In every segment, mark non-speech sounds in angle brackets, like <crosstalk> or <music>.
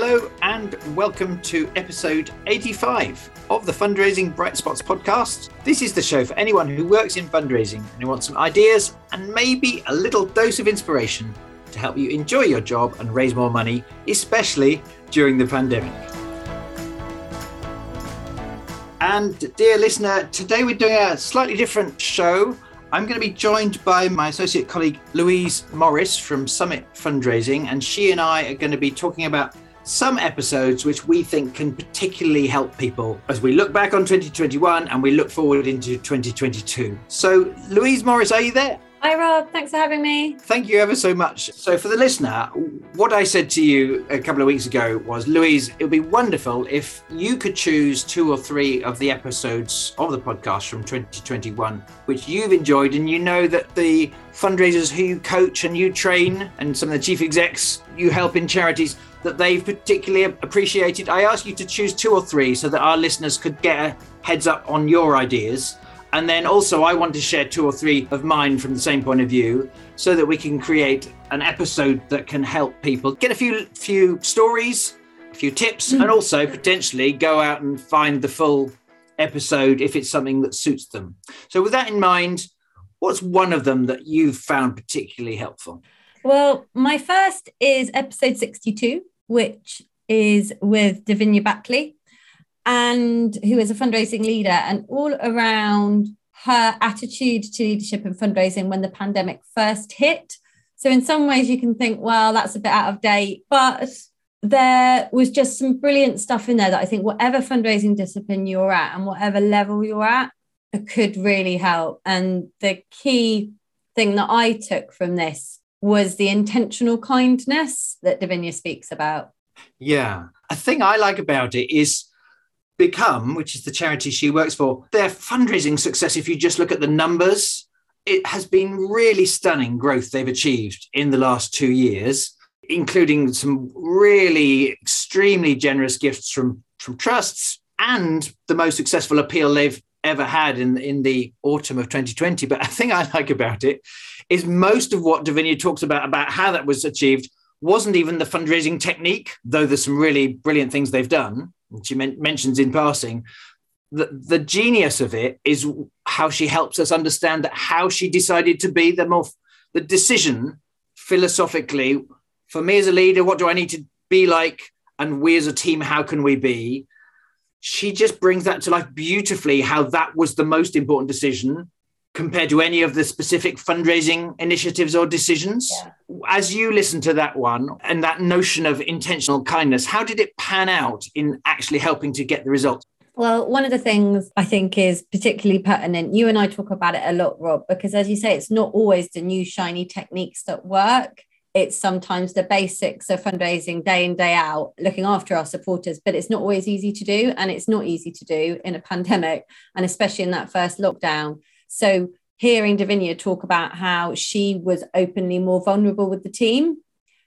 Hello and welcome to episode 85 of the Fundraising Bright Spots podcast. This is the show for anyone who works in fundraising and who wants some ideas and maybe a little dose of inspiration to help you enjoy your job and raise more money, especially during the pandemic. And dear listener, today we're doing a slightly different show. I'm going to be joined by my associate colleague Louise Morris from Summit Fundraising, and she and I are going to be talking about some episodes which we think can particularly help people as we look back on 2021 and we look forward into 2022. So, Louise Morris, are you there? Hi, Rob. Thanks for having me. Thank you ever so much. So, for the listener, what I said to you a couple of weeks ago was, Louise, it would be wonderful if you could choose two or three of the episodes of the podcast from 2021 which you've enjoyed, and you know that the fundraisers who you coach and you train, and some of the chief execs you help in charities, that they've particularly appreciated. I ask you to choose two or three so that our listeners could get a heads up on your ideas and then also, I want to share two or three of mine from the same point of view so that we can create an episode that can help people get a few few stories, a few tips, hmm. and also potentially go out and find the full episode if it's something that suits them. So, with that in mind, what's one of them that you've found particularly helpful? Well, my first is episode 62, which is with Davinia Batley, and who is a fundraising leader and all around her attitude to leadership and fundraising when the pandemic first hit. So, in some ways, you can think, well, that's a bit out of date, but there was just some brilliant stuff in there that I think, whatever fundraising discipline you're at and whatever level you're at, could really help. And the key thing that I took from this was the intentional kindness that Davinia speaks about. Yeah. A thing I like about it is Become, which is the charity she works for, their fundraising success, if you just look at the numbers, it has been really stunning growth they've achieved in the last two years, including some really extremely generous gifts from, from trusts and the most successful appeal they've ever had in, in the autumn of 2020. But <laughs> a thing I like about it is most of what Davinia talks about, about how that was achieved, wasn't even the fundraising technique, though there's some really brilliant things they've done she men- mentions in passing, the, the genius of it is how she helps us understand that how she decided to be the more the decision philosophically for me as a leader what do i need to be like and we as a team how can we be she just brings that to life beautifully how that was the most important decision compared to any of the specific fundraising initiatives or decisions. Yeah. As you listen to that one and that notion of intentional kindness, how did it pan out in actually helping to get the results? Well, one of the things I think is particularly pertinent, you and I talk about it a lot, Rob, because as you say, it's not always the new shiny techniques that work. It's sometimes the basics of fundraising day in, day out, looking after our supporters, but it's not always easy to do. And it's not easy to do in a pandemic, and especially in that first lockdown. So hearing Davinia talk about how she was openly more vulnerable with the team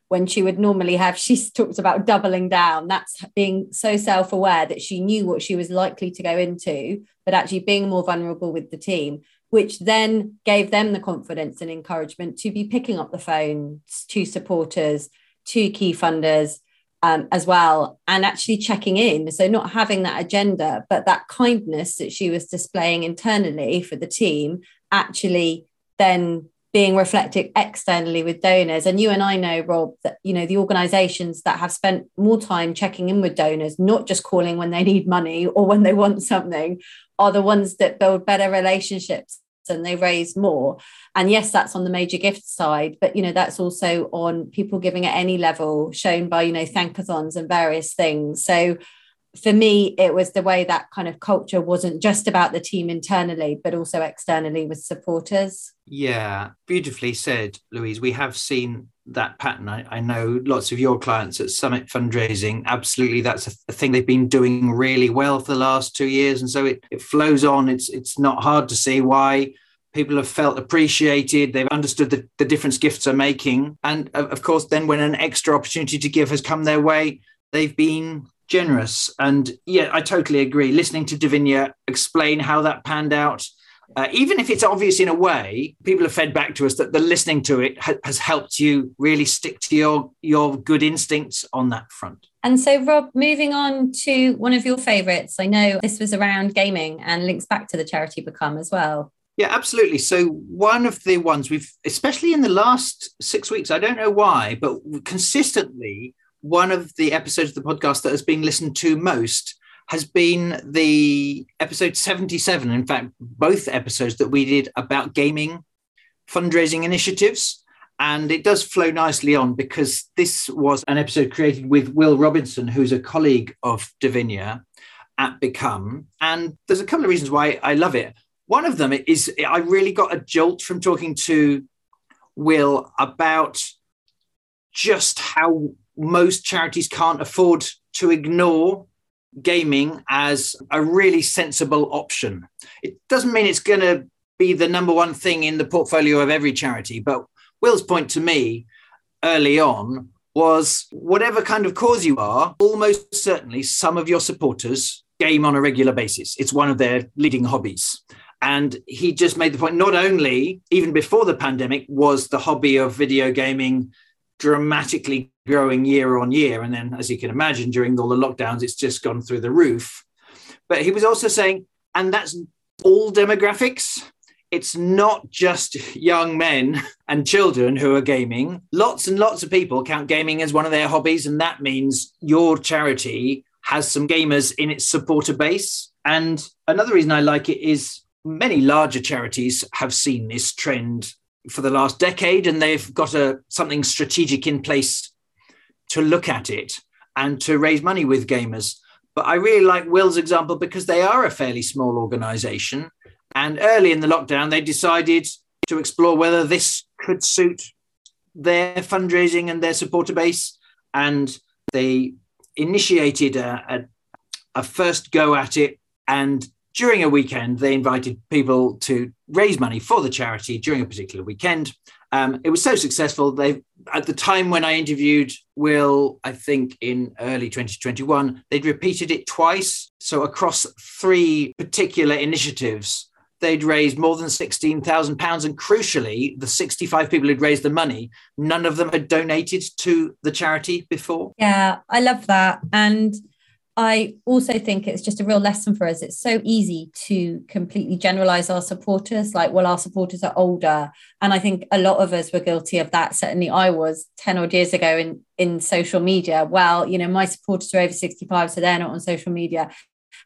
when she would normally have, <laughs> she talked about doubling down. That's being so self aware that she knew what she was likely to go into, but actually being more vulnerable with the team, which then gave them the confidence and encouragement to be picking up the phone to supporters, to key funders, um, as well and actually checking in. So, not having that agenda, but that kindness that she was displaying internally for the team, actually then being reflected externally with donors. And you and I know, Rob, that you know the organizations that have spent more time checking in with donors, not just calling when they need money or when they want something, are the ones that build better relationships and they raise more and yes that's on the major gift side but you know that's also on people giving at any level shown by you know thankathons and various things so for me it was the way that kind of culture wasn't just about the team internally but also externally with supporters. Yeah beautifully said louise. We have seen that pattern. I, I know lots of your clients at summit fundraising. Absolutely that's a, a, thing they've been doing really well for the last two years and so it, it flows on. It's it's not hard to see why people have felt appreciated. They've understood the, the difference gifts are making. And of course then when an extra opportunity to give has come their way they've been generous and yeah i totally agree listening to davinia explain how that panned out uh, even if it's obvious in a way, people have fed back to us that the listening to it ha- has helped you really stick to your your good instincts on that front. And so, Rob, moving on to one of your favorites, I know this was around gaming and links back to the charity Become as well. Yeah, absolutely. So, one of the ones we've, especially in the last six weeks, I don't know why, but consistently, one of the episodes of the podcast that has been listened to most has been the episode 77. In fact, both episodes that we did about gaming fundraising initiatives. And it does flow nicely on because this was an episode created with Will Robinson, who's a colleague of Davinia at Become. And there's a couple of reasons why I love it. One of them is I really got a jolt from talking to Will about just how most charities can't afford to ignore gaming as a really sensible option. It doesn't mean it's going to be the number one thing in the portfolio of every charity, but Will's point to me early on was whatever kind of cause you are, almost certainly some of your supporters game on a regular basis. It's one of their leading hobbies. And he just made the point not only, even before the pandemic, was the hobby of video gaming dramatically growing year on year. And then, as you can imagine, during all the lockdowns, it's just gone through the roof. But he was also saying, and that's all demographics it's not just young men and children who are gaming. Lots and lots of people count gaming as one of their hobbies, and that means your charity has some gamers in its supporter base. And another reason I like it is many larger charities have seen this trend for the last decade, and they've got a something strategic in place to look at it and to raise money with gamers. But I really like Will's example because they are a fairly small organization and early in the lockdown, they decided to explore whether this could suit their fundraising and their supporter base. And they initiated a, a, a first go at it. And during a weekend, they invited people to raise money for the charity during a particular weekend. Um, it was so successful. They, at the time when I interviewed Will, I think in early 2021, they'd repeated it twice. So across three particular initiatives, they'd raised more than £16,000. And crucially, the 65 people who'd raised the money, none of them had donated to the charity before. Yeah, I love that. And I also think it's just a real lesson for us. It's so easy to completely generalize our supporters, like, well, our supporters are older. And I think a lot of us were guilty of that. Certainly I was 10 odd years ago in, in social media. Well, you know, my supporters are over 65, so they're not on social media.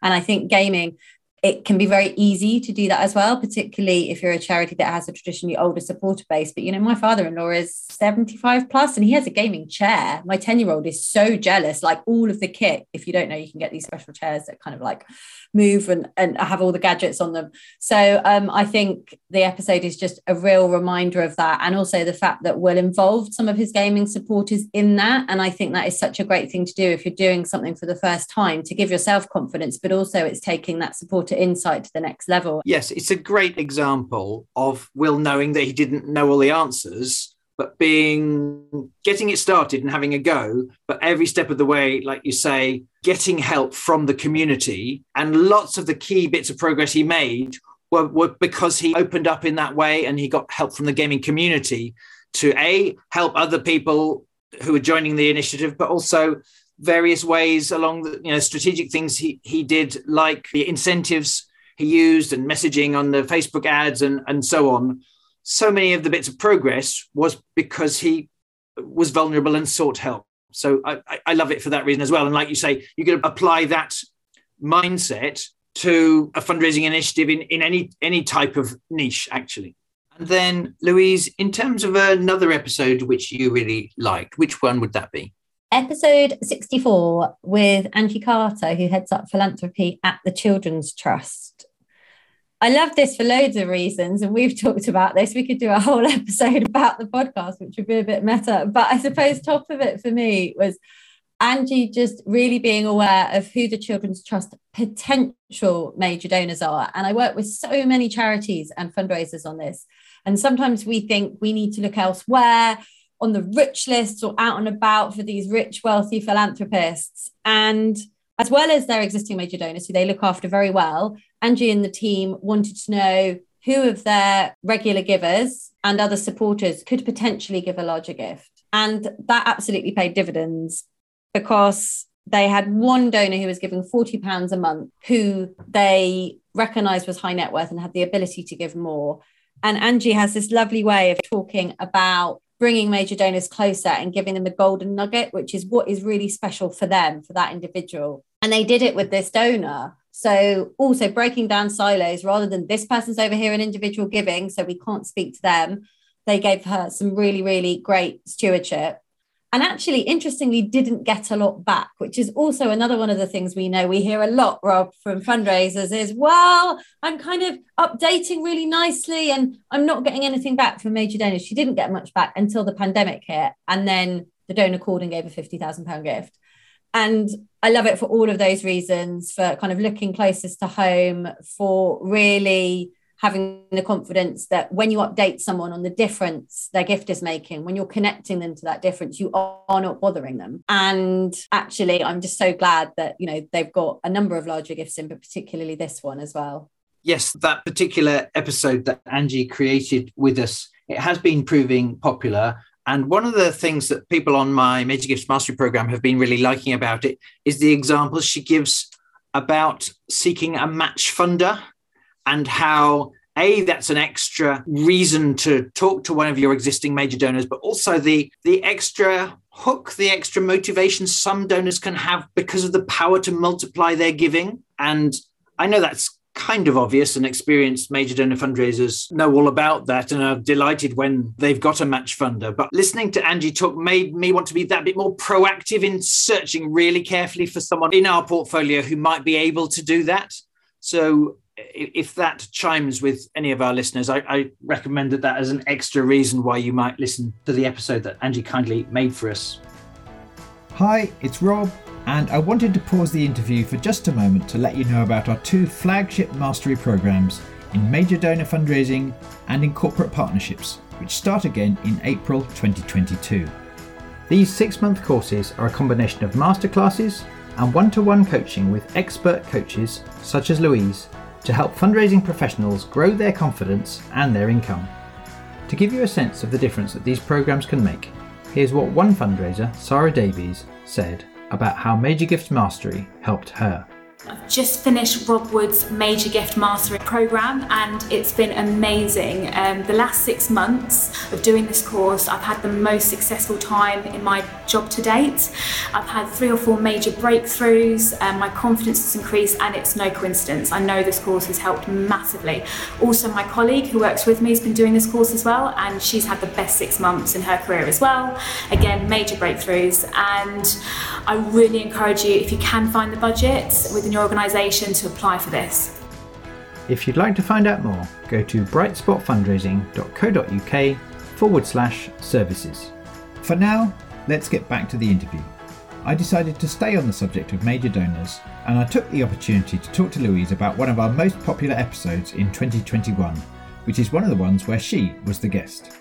And I think gaming it can be very easy to do that as well, particularly if you're a charity that has a traditionally older supporter base. But you know, my father-in-law is 75 plus and he has a gaming chair. My 10-year-old is so jealous, like all of the kit. If you don't know, you can get these special chairs that kind of like move and, and have all the gadgets on them. So um, I think the episode is just a real reminder of that. And also the fact that Will involved some of his gaming supporters in that. And I think that is such a great thing to do if you're doing something for the first time to give yourself confidence, but also it's taking that supporter insight to the next level. Yes, it's a great example of Will knowing that he didn't know all the answers, but being getting it started and having a go, but every step of the way, like you say, getting help from the community. And lots of the key bits of progress he made were, were because he opened up in that way and he got help from the gaming community to A, help other people who are joining the initiative, but also various ways along the you know strategic things he he did like the incentives he used and messaging on the facebook ads and and so on. So many of the bits of progress was because he was vulnerable and sought help. So i i love it for that reason as well. And like you say you can apply that mindset to a fundraising initiative in, in any any type of niche actually. And then louise in terms of another episode which you really liked which one would that be episode 64 with Angie Carter, who heads up philanthropy at the Children's Trust. I love this for loads of reasons, and we've <laughs> talked about this. We could do a whole <laughs> episode about the podcast, which would be a bit meta. But I suppose top of it for me was Angie just really being aware of who the Children's Trust potential major donors are. And I work with so many charities and fundraisers on this. And sometimes we think we need to look elsewhere on the rich list or out and about for these rich, wealthy philanthropists. And as well as their existing major donors, who they look after very well, Angie and the team wanted to know who of their regular givers and other supporters could potentially give a larger gift. And that absolutely paid dividends because they had one donor who was giving 40 pounds a month who they recognized was high net worth and had the ability to give more and angie has this lovely way of talking about bringing major donors closer and giving them a golden nugget which is what is really special for them for that individual. And they did it with this donor. So also breaking down silos rather than this person's over here in individual giving so we can't speak to them they gave her some really really great stewardship and actually interestingly didn't get a lot back which is also another one of the things we know we hear a lot rob from fundraisers is well i'm kind of updating really nicely and i'm not getting anything back from major donors she didn't get much back until the pandemic hit and then the donor called and gave a 50000 pound gift. And i love it for all of those reasons for kind of looking closest to home for really having the confidence that when you update someone on the difference their gift is making, when you're connecting them to that difference, you are not bothering them. And actually, I'm just so glad that, you know, they've got a number of larger gifts in, but particularly this one as well. Yes, that particular episode that Angie created with us, it has been proving popular. And one of the things that people on my Major Gifts Mastery program have been really liking about it is the examples she gives about seeking a match funder and how a that's an extra reason to talk to one of your existing major donors but also the the extra hook the extra motivation some donors can have because of the power to multiply their giving. And i know that's kind of obvious. And experienced major donor fundraisers know all about that and are delighted when they've got a match funder. But listening to angie talk made me want to be that bit more proactive in searching really carefully for someone in our portfolio who might be able to do that. So if that chimes with any of our listeners, I, I, recommended that as an extra reason why you might listen to the episode that Angie kindly made for us. Hi, it's Rob, and I wanted to pause the interview for just a moment to let you know about our two flagship mastery programs in major donor fundraising and in corporate partnerships, which start again in April 2022. These six month courses are a combination of masterclasses and one to one coaching with expert coaches such as Louise to help fundraising professionals grow their confidence and their income. To give you a sense of the difference that these programs can make, here's what one fundraiser, Sarah Davies, said about how Major Gifts Mastery helped her. I've just finished Rob Wood's Major Gift Mastery program and it's been amazing. Um, the last six months of doing this course, I've had the most successful time in my job to date. I've had three or four major breakthroughs, and my confidence has increased, and it's no coincidence. I know this course has helped massively. Also, my colleague who works with me has been doing this course as well, and she's had the best six months in her career as well. Again, major breakthroughs, and I really encourage you if you can find the budget within your organisation to apply for this. If you'd like to find out more, go to brightspotfundraising.co.uk forward slash services. For now, let's get back to the interview. I decided to stay on the subject of major donors, and I took the opportunity to talk to Louise about one of our most popular episodes in 2021, which is one of the ones where she was the guest.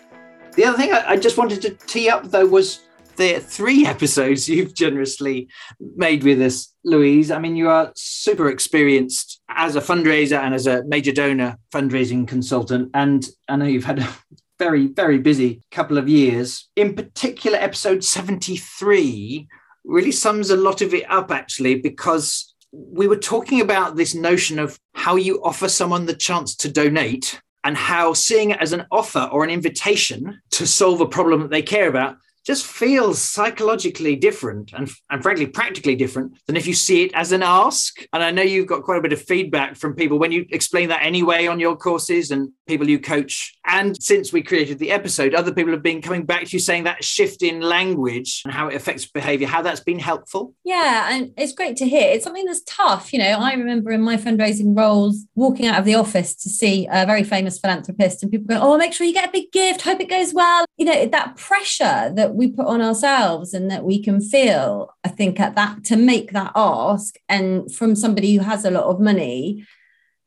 The other thing I just wanted to tee up though was the three <laughs> episodes you've generously made with us, Louise. I mean, you are super experienced as a fundraiser and as a major donor fundraising consultant. And I know you've had a <laughs> very, very busy couple of years. In particular, episode 73 really sums a lot of it up, actually, because we were talking about this notion of how you offer someone the chance to donate and how seeing it as an offer or an invitation to solve a problem that they care about just feels psychologically different and, and frankly practically different than if you see it as an ask. And I know you've got quite a bit of feedback from people when you explain that anyway on your courses and people you coach. And since we created the episode, other people have been coming back to you saying that shift in language and how it affects behavior, how that's been helpful. Yeah, and it's great to hear. It's something that's tough. You know, I remember in my fundraising roles walking out of the office to see a very famous philanthropist and people going, Oh, make sure you get a big gift, hope it goes well. You know, that pressure that we put on ourselves and that we can feel, I think, at that to make that ask and from somebody who has a lot of money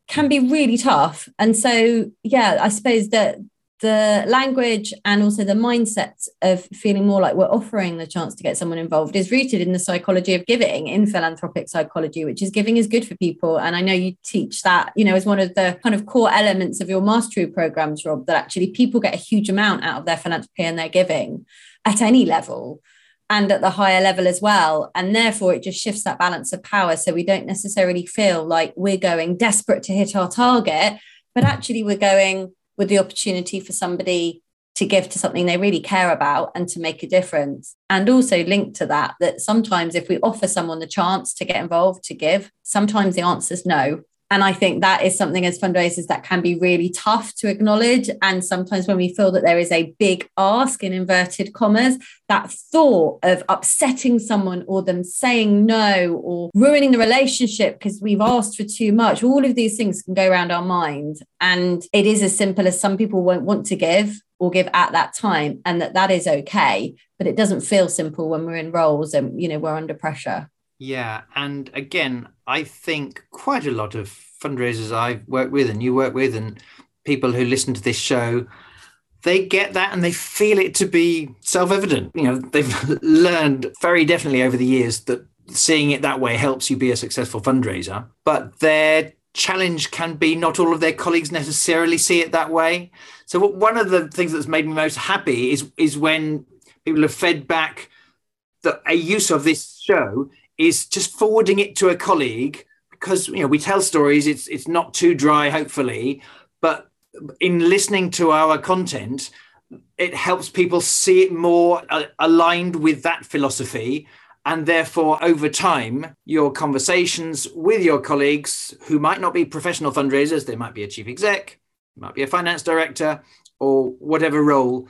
can be really tough. And so, yeah, I suppose that the language and also the mindset of feeling more like we're offering the chance to get someone involved is rooted in the psychology of giving in philanthropic psychology which is giving is good for people and i know you teach that you know as one of the kind of core elements of your mastery programs rob that actually people get a huge amount out of their philanthropy and their giving at any level and at the higher level as well. And therefore, it just shifts that balance of power. So we don't necessarily feel like we're going desperate to hit our target, but actually, we're going with the opportunity for somebody to give to something they really care about and to make a difference. And also linked to that, that sometimes if we offer someone the chance to get involved, to give, sometimes the answer is no. And I think that is something as fundraisers that can be really tough to acknowledge. And sometimes when we feel that there is a big ask in inverted commas, that thought of upsetting someone or them saying no or ruining the relationship because we've asked for too much, all of these things can go around our mind. And it is as simple as some people won't want to give or give at that time and that that is okay but it doesn't feel simple when we're in roles and you know we're under pressure yeah. And again, I think quite a lot of fundraisers I've worked with and you work with and people who listen to this show, they get that and they feel it to be self evident. You know, they've <laughs> learned very definitely over the years that seeing it that way helps you be a successful fundraiser. But their challenge can be not all of their colleagues necessarily see it that way. So one of the things that's made me most happy is is when people have fed back that a use of this show is just forwarding it to a colleague because you know we tell stories it's it's not too dry hopefully but in listening to our content it helps people see it more uh, aligned with that philosophy and therefore over time your conversations with your colleagues who might not be professional fundraisers they might be a chief exec might be a finance director or whatever role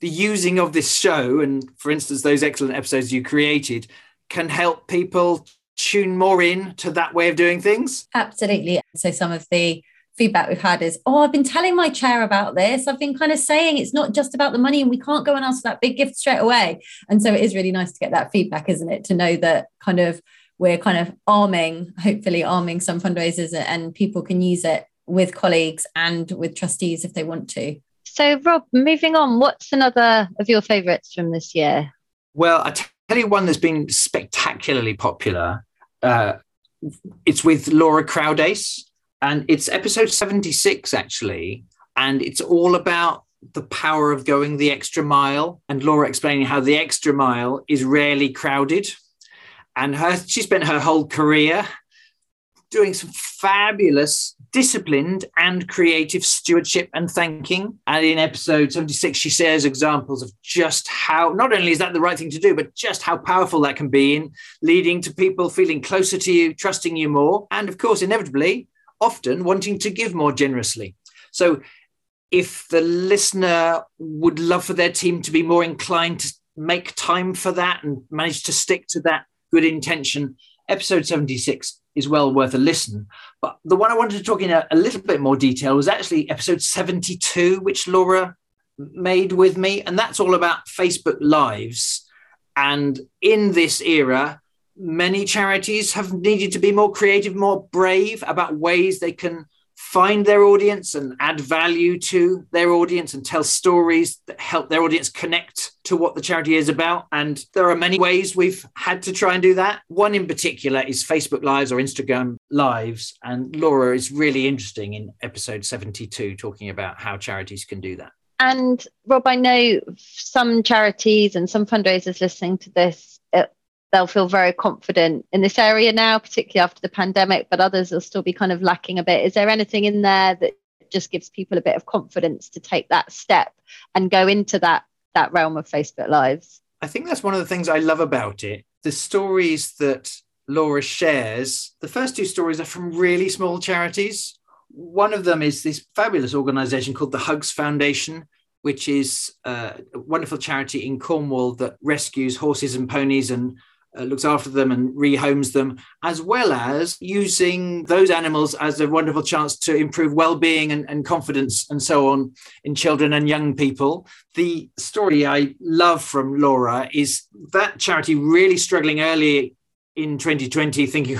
the using of this show and for instance those excellent episodes you created can help people tune more in to that way of doing things? Absolutely. So some of the feedback we've had is, oh, I've been telling my chair about this. I've been kind of saying it's not just about the money and we can't go and ask for that big gift straight away. And so it is really nice to get that feedback, isn't it? To know that kind of we're kind of arming, hopefully arming some fundraisers and people can use it with colleagues and with trustees if they want to. So, Rob, moving on, what's another of your favourites from this year? Well, I tell you one that's been spectacularly popular. Uh, it's with Laura Croudace, and it's episode 76, actually. And it's all about the power of going the extra mile. And Laura explaining how the extra mile is rarely crowded. And her, she spent her whole career doing some fabulous, disciplined, and creative stewardship and thanking. And in episode 76, she shares examples of just how not only is that the right thing to do, but just how powerful that can be in leading to people feeling closer to you, trusting you more, and of course, inevitably, often wanting to give more generously. So if the listener would love for their team to be more inclined to make time for that and manage to stick to that good intention, episode 76 is well worth a listen. But the one I wanted to talk in a, a, little bit more detail was actually episode 72, which Laura made with me. And that's all about Facebook Lives. And in this era, many charities have needed to be more creative, more brave about ways they can find their audience and add value to their audience and tell stories that help their audience connect to what the charity is about. And there are many ways we've had to try and do that. One in particular is Facebook Lives or Instagram Lives. And Laura is really interesting in episode 72, talking about how charities can do that. And Rob, I know some charities and some fundraisers listening to this they'll feel very confident in this area now, particularly after the pandemic, but others will still be kind of lacking a bit. Is there anything in there that just gives people a bit of confidence to take that step and go into that that realm of Facebook Lives? I think that's one of the things I love about it. The stories that Laura shares, the first two stories are from really small charities. One of them is this fabulous organization called the Hugs Foundation, which is uh, a wonderful charity in Cornwall that rescues horses and ponies and uh, looks after them and rehomes them, as well as using those animals as a wonderful chance to improve well-being and, and confidence and so on in children and young people. The story I love from Laura is that charity really struggling early in 2020, thinking,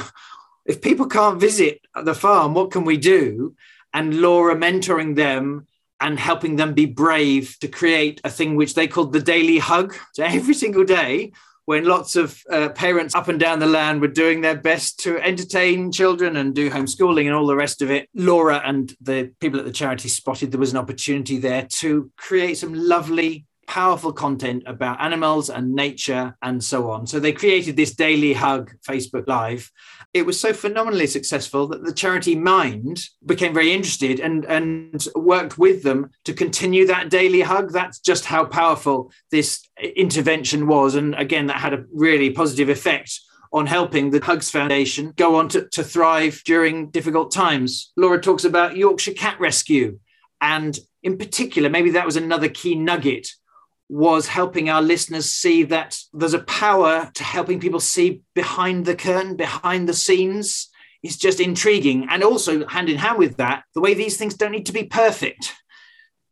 if people can't visit the farm, what can we do? And Laura mentoring them and helping them be brave to create a thing which they called the daily hug. So every single day, when lots of uh, parents up and down the land were doing their best to entertain children and do homeschooling and all the rest of it, Laura and the people at the charity spotted there was an opportunity there to create some lovely powerful content about animals and nature and so on. So they created this daily hug Facebook Live. It was so phenomenally successful that the charity Mind became very interested and, and worked with them to continue that daily hug. That's just how powerful this intervention was. And again, that had a really positive effect on helping the Hugs Foundation go on to, to thrive during difficult times. Laura talks about Yorkshire Cat Rescue. And in particular, maybe that was another key nugget was helping our listeners see that there's a power to helping people see behind the curtain, behind the scenes. Is just intriguing. And also, hand in hand with that, the way these things don't need to be perfect.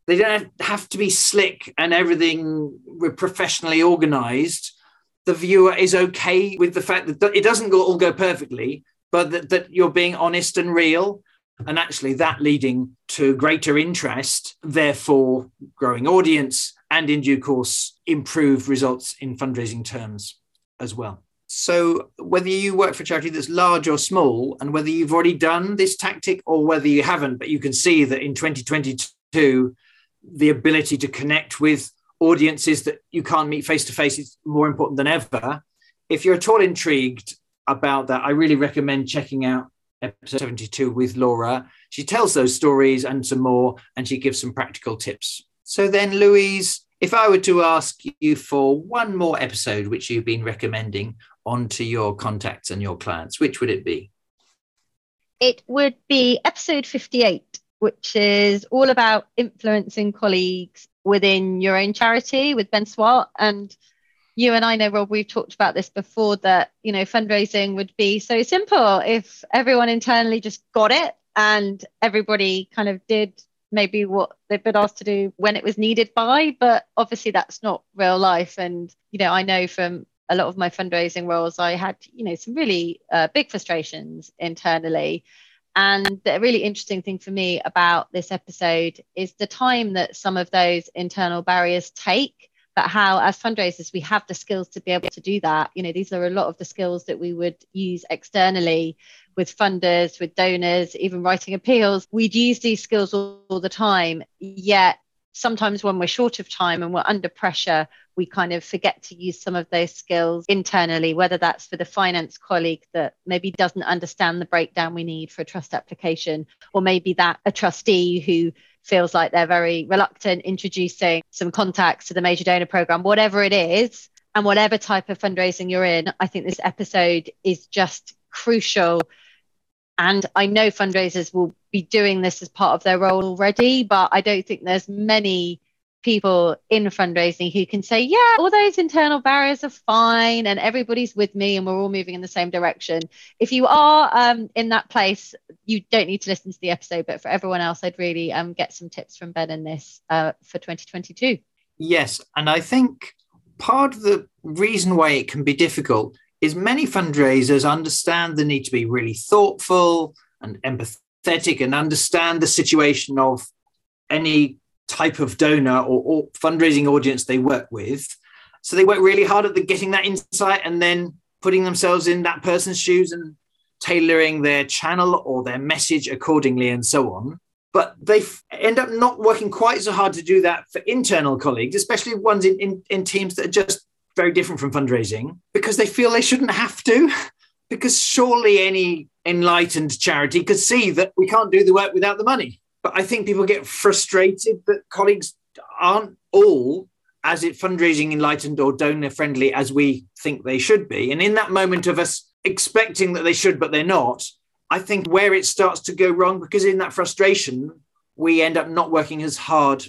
They don't have to be slick and everything professionally organized the viewer is okay with the fact that it doesn't all go perfectly, but that, that you're being honest and real. And actually, that leading to greater interest, therefore, growing audience, and in due course, improve results in fundraising terms as well. So, whether you work for a charity that's large or small, and whether you've already done this tactic or whether you haven't, but you can see that in 2022, the ability to connect with audiences that you can't meet face to face is more important than ever. If you're at all intrigued about that, I really recommend checking out episode 72 with Laura. She tells those stories and some more, and she gives some practical tips. So then, Louise, if I were to ask you for one more episode which you've been recommending onto your contacts and your clients, which would it be? It would be episode 58, which is all about influencing colleagues within your own charity with Ben Swart. And you and I know, Rob, we've talked about this before that, you know, fundraising would be so simple if everyone internally just got it and everybody kind of did maybe what they've been asked to do when it was needed by. But obviously, that's not real life. And, you know, I know from a lot of my fundraising roles, I had, you know, some really uh, big frustrations internally. And the really interesting thing for me about this episode is the time that some of those internal barriers take, but how, as fundraisers, we have the skills to be able to do that. You know, these are a lot of the skills that we would use externally with funders, with donors, even writing appeals. We'd use these skills all, all the time, yet sometimes when we're short of time and we're under pressure, we kind of forget to use some of those skills internally, whether that's for the finance colleague that maybe doesn't understand the breakdown we need for a trust application, or maybe that a trustee who feels like they're very reluctant introducing some contacts to the major donor program, whatever it is, and whatever type of fundraising you're in, I think this episode is just crucial. And I know fundraisers will be doing this as part of their role already, but I don't think there's many people in fundraising who can say, yeah, all those internal barriers are fine and everybody's with me and we're all moving in the same direction. If you are um, in that place, you don't need to listen to the episode, but for everyone else, I'd really um, get some tips from Ben in this uh, for 2022. Yes. And I think part of the reason why it can be difficult is many fundraisers understand the need to be really thoughtful and empathetic and understand the situation of any type of donor or, or, fundraising audience they work with. So they work really hard at the getting that insight and then putting themselves in that person's shoes and tailoring their channel or their message accordingly and so on. But they end up not working quite so hard to do that for internal colleagues, especially ones in, in, in teams that are just very different from fundraising, because they feel they shouldn't have to. <laughs> because surely any enlightened charity could see that we can't do the work without the money. But I think people get frustrated that colleagues aren't all as it fundraising enlightened or donor friendly as we think they should be. And in that moment of us expecting that they should, but they're not, I think where it starts to go wrong, because in that frustration, we end up not working as hard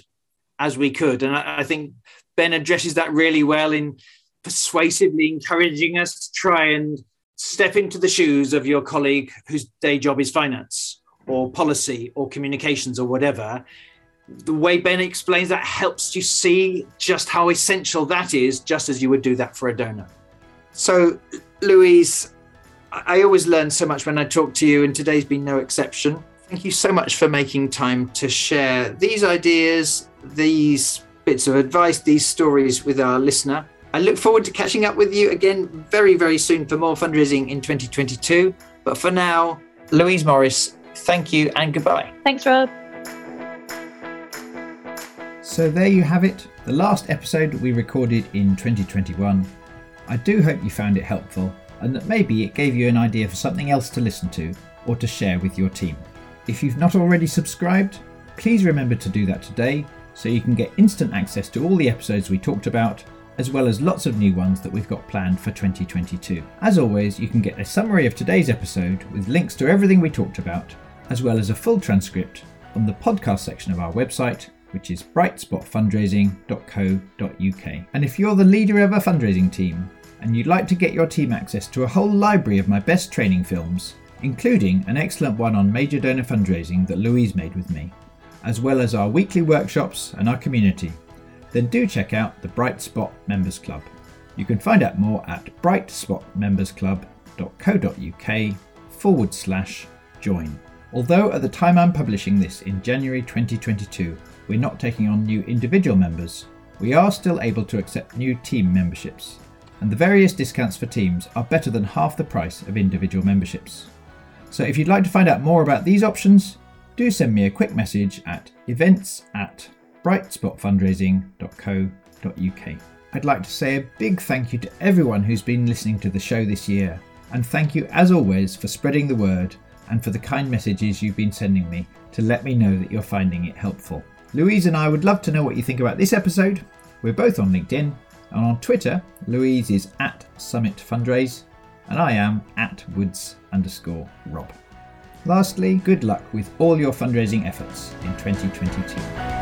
as we could. And I, I think Ben addresses that really well in persuasively encouraging us to try and step into the shoes of your colleague whose day job is finance or policy or communications or whatever, the way Ben explains that helps you see just how essential that is, just as you would do that for a donor. So, Louise, I always learn so much when I talk to you, and today's been no exception. Thank you so much for making time to share these ideas, these bits of advice, these stories with our listener. I look forward to catching up with you again very, very soon for more fundraising in 2022. But for now, Louise Morris, Thank you and goodbye. Thanks, Rob. So there you have it, the last episode we recorded in 2021. I do hope you found it helpful and that maybe it gave you an idea for something else to listen to or to share with your team. If you've not already subscribed, please remember to do that today so you can get instant access to all the episodes we talked about, as well as lots of new ones that we've got planned for 2022. As always, you can get a summary of today's episode with links to everything we talked about, as well as a full transcript on the podcast section of our website, which is brightspotfundraising.co.uk. And if you're the leader of a fundraising team and you'd like to get your team access to a whole library of my best training films, including an excellent one on major donor fundraising that Louise made with me, as well as our weekly workshops and our community, then do check out the Bright Spot Members Club. You can find out more at brightspotmembersclub.co.uk forward slash join. Although at the time I'm publishing this in January 2022, we're not taking on new individual members, we are still able to accept new team memberships, and the various discounts for teams are better than half the price of individual memberships. So if you'd like to find out more about these options, do send me a quick message at events at brightspotfundraising.co.uk. I'd like to say a big thank you to everyone who's been listening to the show this year, and thank you as always for spreading the word and for the kind messages you've been sending me to let me know that you're finding it helpful. Louise and I would love to know what you think about this episode. We're both on LinkedIn, and on Twitter, Louise is at Summit Fundraise, and I am at Woods underscore Rob. Lastly, good luck with all your fundraising efforts in 2022.